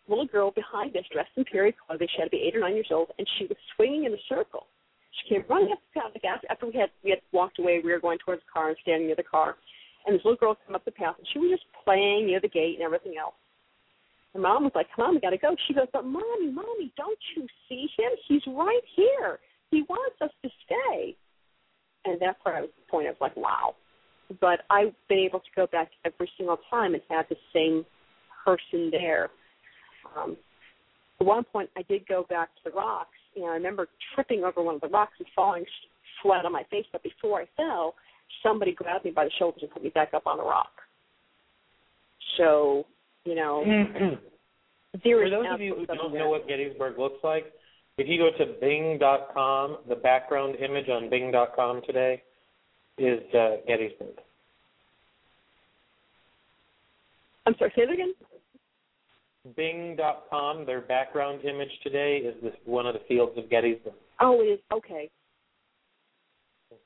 a little girl behind us, dressed in period clothing, she had to be eight or nine years old, and she was swinging in a circle. She came running up the path gas after we had we had walked away. We were going towards the car and standing near the car, and this little girl came up the path, and she was just playing near the gate and everything else. And mom was like, "Come on, we got to go." She goes, "But mommy, mommy, don't you see him? He's right here. He wants us to stay." And that's where I was the point of like, wow. But I've been able to go back every single time and have the same person there. Um, at one point, I did go back to the rocks, and I remember tripping over one of the rocks and falling flat on my face. But before I fell, somebody grabbed me by the shoulders and put me back up on the rock. So, you know, For those of you who don't something know what Gettysburg looks like, if you go to Bing.com, the background image on Bing.com today is uh, Gettysburg. I'm sorry, say it again. Bing.com, their background image today is this one of the fields of Gettysburg. Oh, it is okay.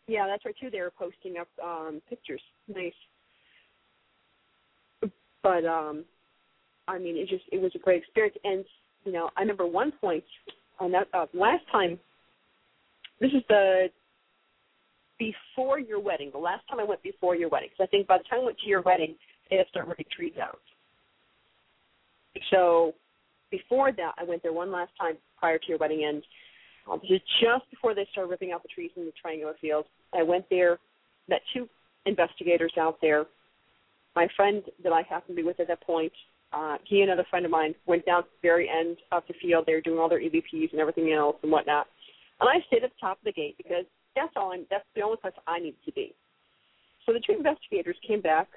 Yeah, that's right too. They were posting up um pictures. Nice. But um I mean it just it was a great experience and you know, I remember one point on that uh, last time this is the before your wedding, the last time I went before your wedding. Because I think by the time I went to your wedding, they had to start ripping trees out. So before that, I went there one last time prior to your wedding, and um, just before they started ripping out the trees in the triangular field. I went there, met two investigators out there. My friend that I happened to be with at that point, uh, he and another friend of mine went down to the very end of the field. They were doing all their EVPs and everything else and whatnot. And I stayed at the top of the gate because that's all I'm. That's the only place I needed to be. So the two investigators came back.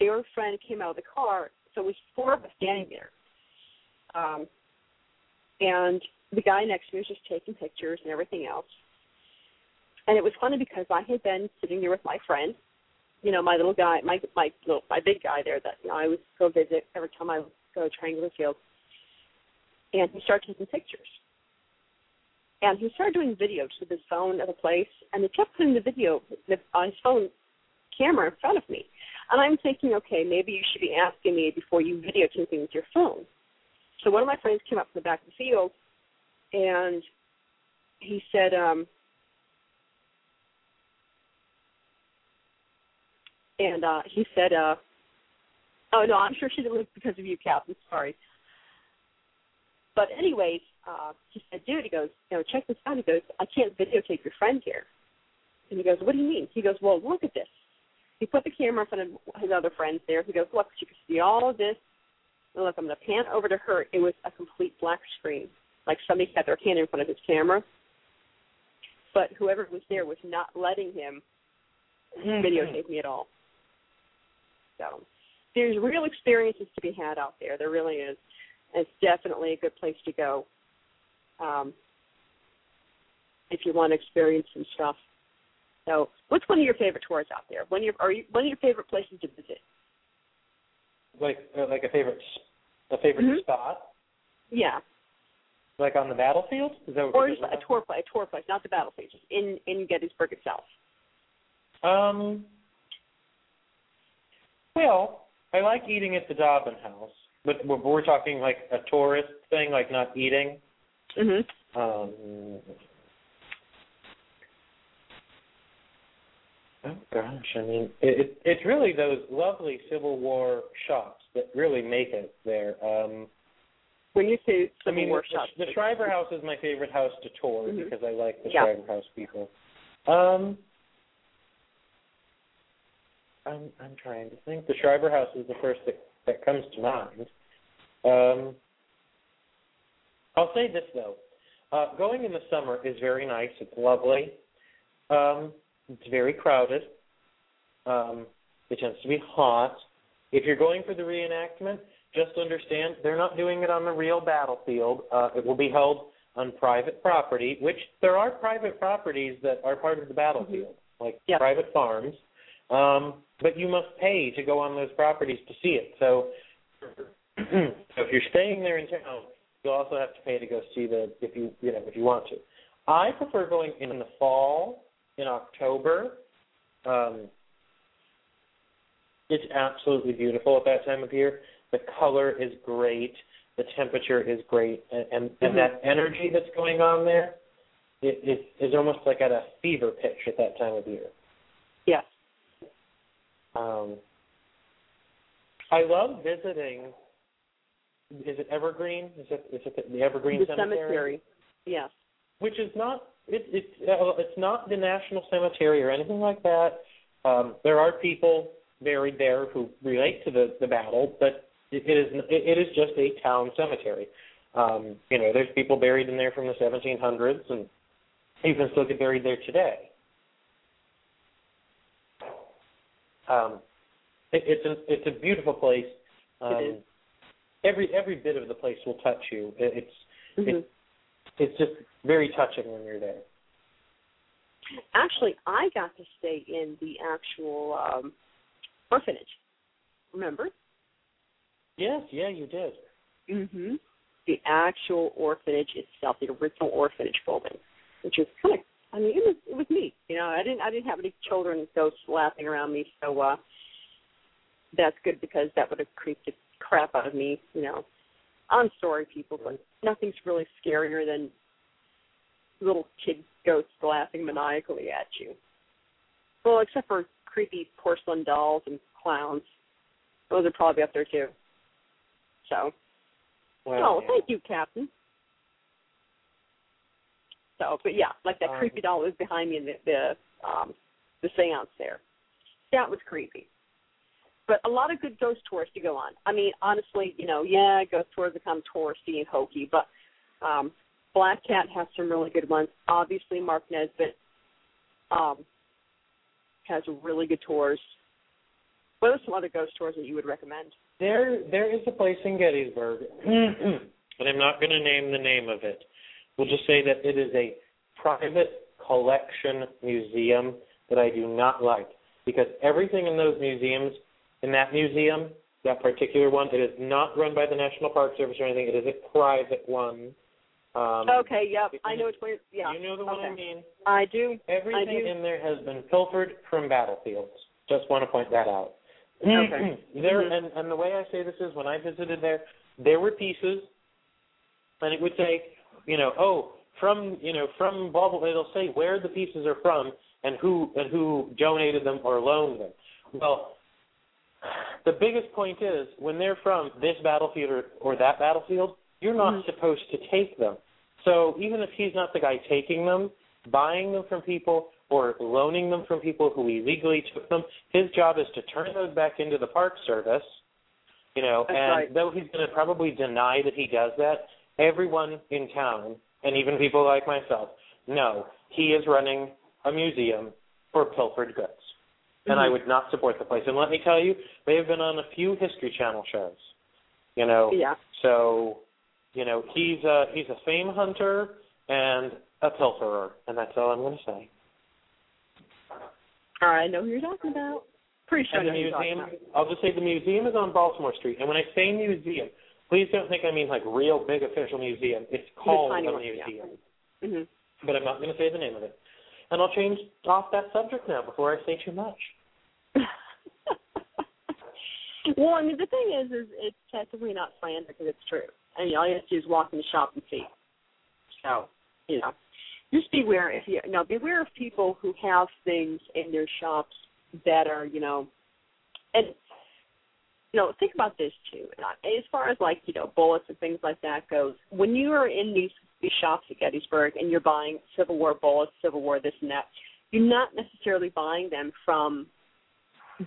Their friend came out of the car, so we four of us standing there. Um, and the guy next to me was just taking pictures and everything else. And it was funny because I had been sitting there with my friend, you know, my little guy, my my little my big guy there that you know I would go visit every time I would go to Triangular Field. And he started taking pictures. And he started doing videos with his phone of the place, and he kept putting the video on his phone camera in front of me. And I'm thinking, okay, maybe you should be asking me before you videotape me with your phone. So one of my friends came up from the back of the field, and he said, um, and uh, he said, uh, "Oh no, I'm sure she didn't leave because of you, Cap. I'm sorry." But anyways, uh, he said, "Dude," he goes, "You know, check this out." He goes, "I can't videotape your friend here." And he goes, "What do you mean?" He goes, "Well, look at this." He put the camera in front of his other friends there. He goes, "Look, you can see all of this." And look, I'm going to pan over to her. It was a complete black screen, like somebody had their hand in front of his camera. But whoever was there was not letting him videotape me at all. So there's real experiences to be had out there. There really is. It's definitely a good place to go um, if you want to experience some stuff. So, what's one of your favorite tours out there? One of your, are you, one of your favorite places to visit? Like uh, like a favorite a favorite Mhm. spot, Yeah, like on the battlefield. Is that what or just a tour place, a tour place, not the battlefield, just in in Gettysburg itself. Um. Well, I like eating at the Dobbin House, but we're, we're talking like a tourist thing, like not eating. Mhm. Um, oh gosh, I mean, it, it, it's really those lovely Civil War shops that really make it there. Um, When you say I Civil mean, War the, shots, the Shriver House is my favorite house to tour Mhm. because I like the Yeah. Shriver House people. Um, I'm I'm trying to think. The Shriver House is the first that that comes to mind. Um, I'll say this though, uh, going in the summer is very nice. It's lovely. Um, it's very crowded. Um, it tends to be hot. If you're going for the reenactment, just understand they're not doing it on the real battlefield. Uh, it will be held on private property, which there are private properties that are part of the battlefield, like Yeah. private farms. Um, but you must pay to go on those properties to see it. So, [clears throat] so if you're staying there in town, you also have to pay to go see the if you you know if you want to. I prefer going in the fall, in October. Um, it's absolutely beautiful at that time of year. The color is great. The temperature is great, and and, and Mhm. that energy that's going on there, it, it is almost like at a fever pitch at that time of year. yes. Um, I love visiting. Is it Evergreen? Is it is it the Evergreen the Cemetery? cemetery. Yes. Which is not it, it's uh, it's not the national cemetery or anything like that. Um, there are people buried there who relate to the the battle, but it, it is it, it is just a town cemetery. Um, you know, there's people buried in there from the 1700s, and you can still get buried there today. Um, it, it's a it's a beautiful place. Um, It is. Every every bit of the place will touch you. It, it's Mhm. it's just very touching when you're there. Actually, I got to stay in the actual um, orphanage. Remember? Yes, yeah, you did. Mm-hmm. The actual orphanage itself, the original orphanage building, which is kind of. I mean, it was it was neat. You know, I didn't I didn't have any children ghosts laughing around me, so uh that's good because that would have creeped the crap out of me. You know, I'm sorry, people, but nothing's really scarier than little kid ghosts laughing maniacally at you. Well, except for creepy porcelain dolls and clowns. Those are probably up there too. So, Well, oh, yeah. thank you, Captain. So, but yeah, like that Um, creepy doll was behind me in the the um the seance there. That was creepy. But a lot of good ghost tours to go on. I mean, honestly, you know, yeah, ghost tours become touristy and hokey, but um Black Cat has some really good ones. Obviously Mark Nesbitt um has really good tours. What are some other ghost tours that you would recommend? There, there is a place in Gettysburg, [clears throat] and I'm not going to name the name of it. We'll just say that it is a private collection museum that I do not like because everything in those museums, in that museum, that particular one, it is not run by the National Park Service or anything. It is a private one. Um, okay, yep. I know which one yeah. You know the one I mean. I do. Everything do. in there has been pilfered from battlefields. Just want to point that out. [clears throat] Okay. [clears throat] there Mhm. and and the way I say this is when I visited there, there were pieces, and it would say, you know, oh, from you know from blah blah. It'll say where the pieces are from and who and who donated them or loaned them. Well, the biggest point is when they're from this battlefield or, or that battlefield, you're not Mhm. supposed to take them. So even if he's not the guy taking them, buying them from people or loaning them from people who illegally took them, his job is to turn those back into the park service. You know, That's and right. though he's going to probably deny that he does that, everyone in town, and even people like myself, know he is running a museum for pilfered goods. And I Mhm. would not support the place. And let me tell you, they have been on a few History Channel shows. You know, Yeah. so, you know, he's a he's a fame hunter and a pilferer, and that's all I'm going to say. All right, I know who you're talking about. Pretty sure And the know who you're talking museum. I'll just say the museum is on Baltimore Street. And when I say museum, please don't think I mean like real big official museum. It's called a one, yeah. museum, hmm but I'm not going to say the name of it. And I'll change off that subject now before I say too much. [laughs] well, I mean, the thing is, is it's technically not slander because it's true. I mean, all you have to do is walk in the shop and see. So, you know, just beware if you, no, beware of people who have things in their shops that are, you know, and you know, think about this too. As far as like you know bullets and things like that goes, when you are in these these shops at Gettysburg and you're buying Civil War bullets, Civil War this and that, you're not necessarily buying them from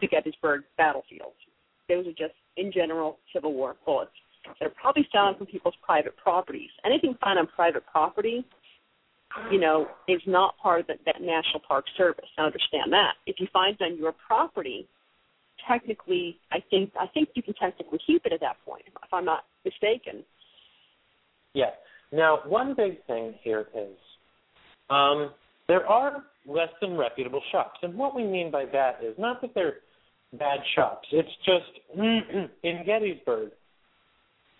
the Gettysburg battlefields. Those are just in general Civil War bullets. They're probably found from people's private properties. Anything found on private property, you know, is not part of the, that National Park Service. I understand that. If you find it on your property, technically, I think I think you can technically keep it at that point, if I'm not mistaken. Yeah. Now, one big thing here is um, there are less than reputable shops, and what we mean by that is not that they're bad shops. It's just [clears throat] in Gettysburg,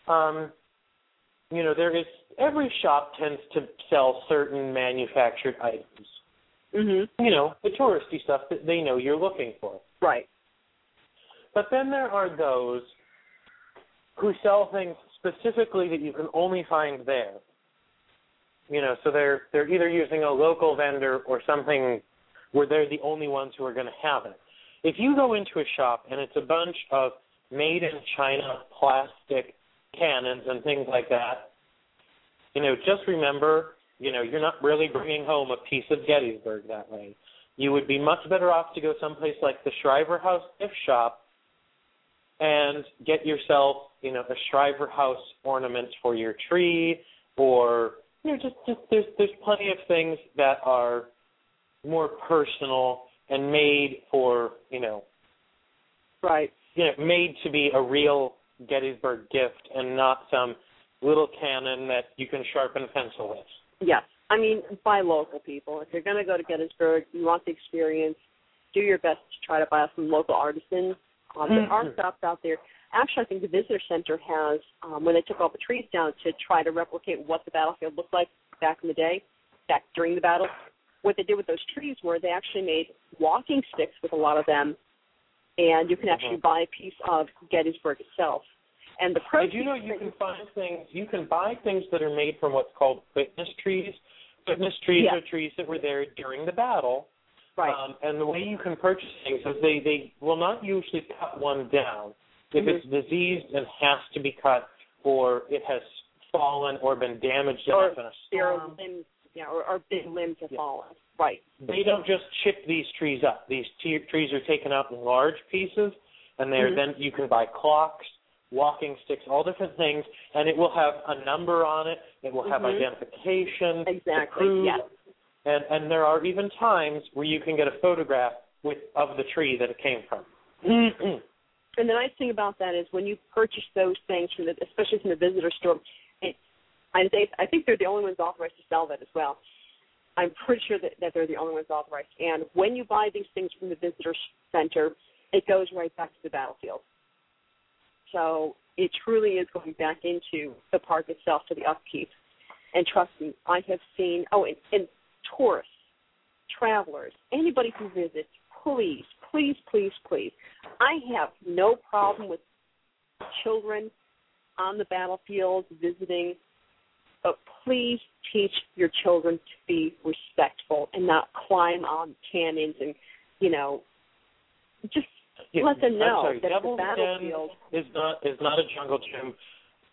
um, you know, there is every shop tends to sell certain manufactured items. Mm-hmm. You know, the touristy stuff that they know you're looking for. Right. But then there are those who sell things specifically that you can only find there. You know, so they're they're either using a local vendor or something where they're the only ones who are going to have it. If you go into a shop and it's a bunch of made in China plastic cannons and things like that, you know, just remember, you know, you're not really bringing home a piece of Gettysburg that way. You would be much better off to go someplace like the Shriver House gift shop and get yourself, you know, a Shriver House ornament for your tree or you know, just, just there's there's plenty of things that are more personal and made for, you know, right. You know, made to be a real Gettysburg gift and not some little cannon that you can sharpen a pencil with. Yes. I mean, buy local people. If you're going to go to Gettysburg, you want the experience, do your best to try to buy some local artisans. Um, there are Mhm. shops out there. Actually, I think the visitor center has, um, when they took all the trees down to try to replicate what the battlefield looked like back in the day, back during the battle, what they did with those trees were they actually made walking sticks with a lot of them, and you can actually Mhm. buy a piece of Gettysburg itself. And the Did proceeds you know you can find things? You can buy things that are made from what's called witness trees. Witness trees Yeah. are trees that were there during the battle. Right. Um, and the way you can purchase things is they they will not usually cut one down if Mhm. it's diseased and has to be cut, or it has fallen or been damaged Or enough in a storm. limbs, yeah, or, or big limbs have Yeah. fallen. Right. They don't just chip these trees up. These t- trees are taken out in large pieces, and they're Mhm. then you can buy clocks, walking sticks, all different things, and it will have a number on it. It will have Mhm. identification. Exactly. crew, Yes. And and there are even times where you can get a photograph with of the tree that it came from. Mm-hmm. And the nice thing about that is when you purchase those things from the, especially from the visitor store, it, I think I think they're the only ones authorized to sell that as well. I'm pretty sure that, that they're the only ones authorized. And when you buy these things from the visitor center, it goes right back to the battlefield. So it truly is going back into the park itself to the upkeep. And trust me, I have seen. Oh, and, and tourists, travelers, anybody who visits, please, please, please, please. I have no problem with children on the battlefield visiting, but please teach your children to be respectful and not climb on cannons and, you know, just Yeah, let them know sorry, that the Devil's Den battlefield. is not is not a jungle gym.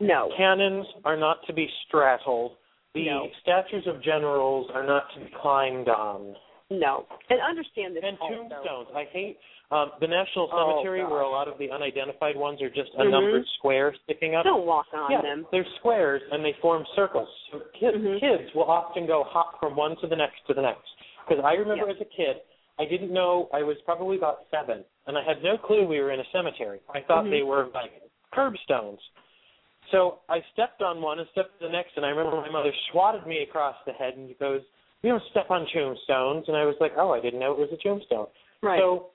No, Cannons are not to be straddled. The No. statues of generals are not to be climbed on. no, and understand this And also. tombstones. I hate um, the National Oh, Cemetery where a lot of the unidentified ones are just a Mhm. numbered square sticking up. Don't walk on yeah, them. they're squares and they form circles. So kids, Mhm. kids will often go hop from one to the next to the next. Because I remember as a kid, I didn't know I was probably about seven, and I had no clue we were in a cemetery. I thought Mhm. they were like curbstones. So I stepped on one and stepped to the next, and I remember my mother swatted me across the head and goes, "You don't step on tombstones." And I was like, "Oh, I didn't know it was a tombstone." Right. So,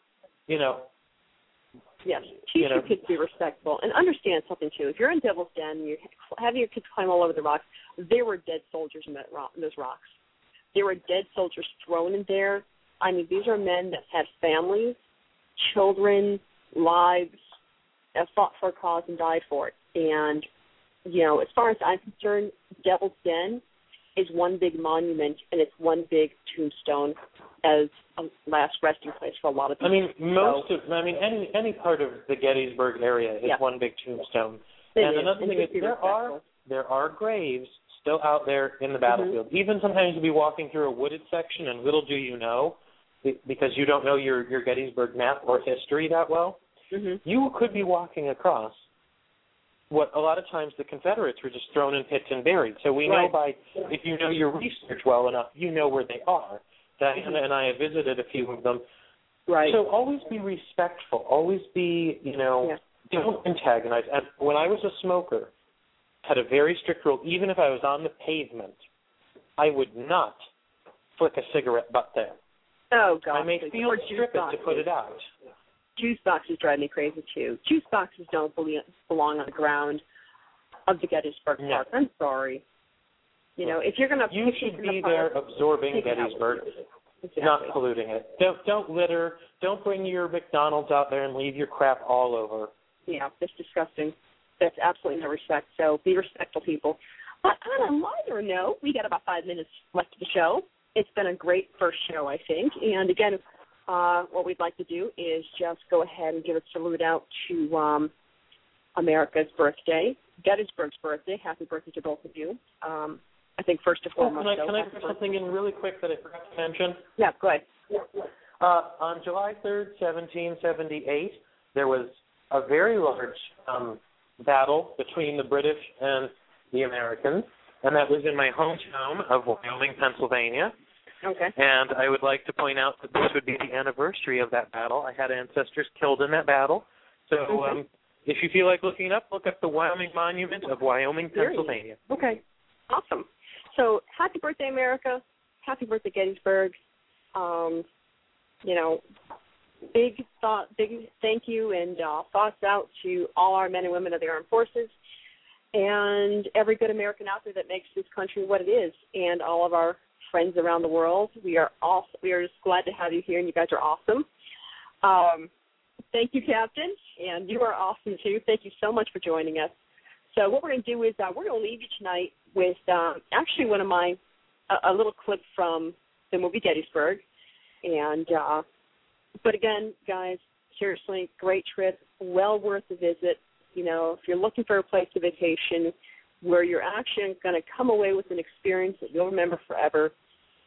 you know, Yes, teach you your know- kids to be respectful and understand something too. If you're in Devil's Den and you're having your kids climb all over the rocks, there were dead soldiers in that rock, in those rocks. There were dead soldiers thrown in there. I mean, these are men that had families, children, lives, that fought for a cause and died for it. And you know, as far as I'm concerned, Devil's Den is one big monument and it's one big tombstone as a last resting place for a lot of people. I mean, most of I mean any any part of the Gettysburg area is Yeah. one big tombstone. It and is, another and thing is there are there are graves still out there in Mm-hmm. the battlefield. Even sometimes you'll be walking through a wooded section, and little do you know, because you don't know your your Gettysburg map or history that well, Mhm. you could be walking across what a lot of times the Confederates were just thrown in pits and buried. So we know by if you know your research well enough, you know where they are. Diana Mhm. and I have visited a few of them. Right. So always be respectful. Always be, you know, Yeah. don't antagonize. And when I was a smoker, had a very strict rule. Even if I was on the pavement, I would not flick a cigarette butt there. oh God. I may feel stripped to put it out. Juice boxes drive me crazy too. Juice boxes don't belong on the ground of the Gettysburg No. Park. I'm sorry. You know, if you're gonna You should in the be park, there absorbing take it out with Gettysburg. Exactly. not polluting it. Don't don't litter. Don't bring your McDonald's out there and leave your crap all over. Yeah, that's disgusting. That's absolutely no respect. So be respectful, people. But on a lighter note, we got about five minutes left of the show. It's been a great first show, I think. And again, uh, what we'd like to do is just go ahead and give a salute out to um, America's birthday, Gettysburg's birthday. Happy birthday to both of you. Um, I think first and Oh, foremost. can I can I put something in really quick that I forgot to mention? Yeah, go ahead. Uh, on July 3rd, 1778, there was a very large um, battle between the British and the Americans, and that was in my hometown of Wyoming, Pennsylvania. Okay. And I would like to point out that this would be the anniversary of that battle. I had ancestors killed in that battle. So Okay. um, if you feel like looking up, look up the Wyoming Monument of Wyoming, Pennsylvania. Okay. Awesome. So happy birthday, America. Happy birthday, Gettysburg. Um, you know, big thought, big thank you and uh, thoughts out to all our men and women of the armed forces and every good American out there that makes this country what it is, and all of our friends around the world. We are all we are just glad to have you here, and you guys are awesome. Um, thank you, Captain, and you are awesome too. Thank you so much for joining us. So what we're going to do is uh, we're going to leave you tonight with um, actually one of my a, a little clip from the movie Gettysburg, and uh, but again, guys, seriously, great trip, well worth the visit. You know, if you're looking for a place to vacation where you're actually going to come away with an experience that you'll remember forever,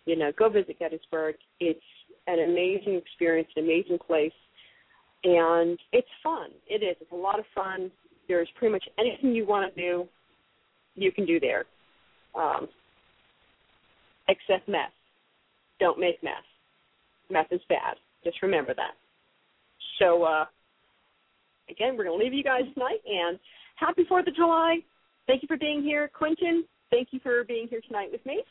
you know, go visit Gettysburg. It's an amazing experience, an amazing place, and it's fun. It is. It's a lot of fun. There's pretty much anything you want to do, you can do there, um, except meth. Don't make meth. Meth is bad. Just remember that. So, uh, again, we're going to leave you guys tonight, and happy 4th of July. Thank you for being here. Quintin, thank you for being here tonight with me.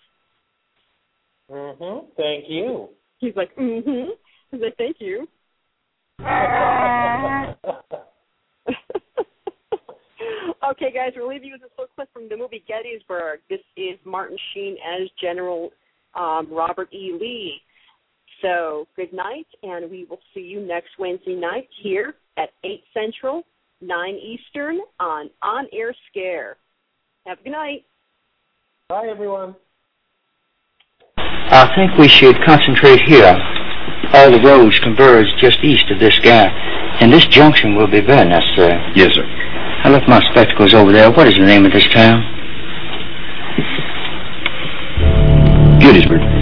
Mm-hmm. Thank you. He's like, mm-hmm. He's like, thank you. [laughs] okay, guys, we'll leave you with this little clip from the movie Gettysburg. This is Martin Sheen as General um, Robert E. Lee. So, good night, and we will see you next Wednesday night here at 8 Central, 9 Eastern on On Air Scare. Have a good night. Bye, everyone. I think we should concentrate here. All the roads converge just east of this gap, and this junction will be very necessary. Yes, sir. I left my spectacles over there. What is the name of this town? Gettysburg.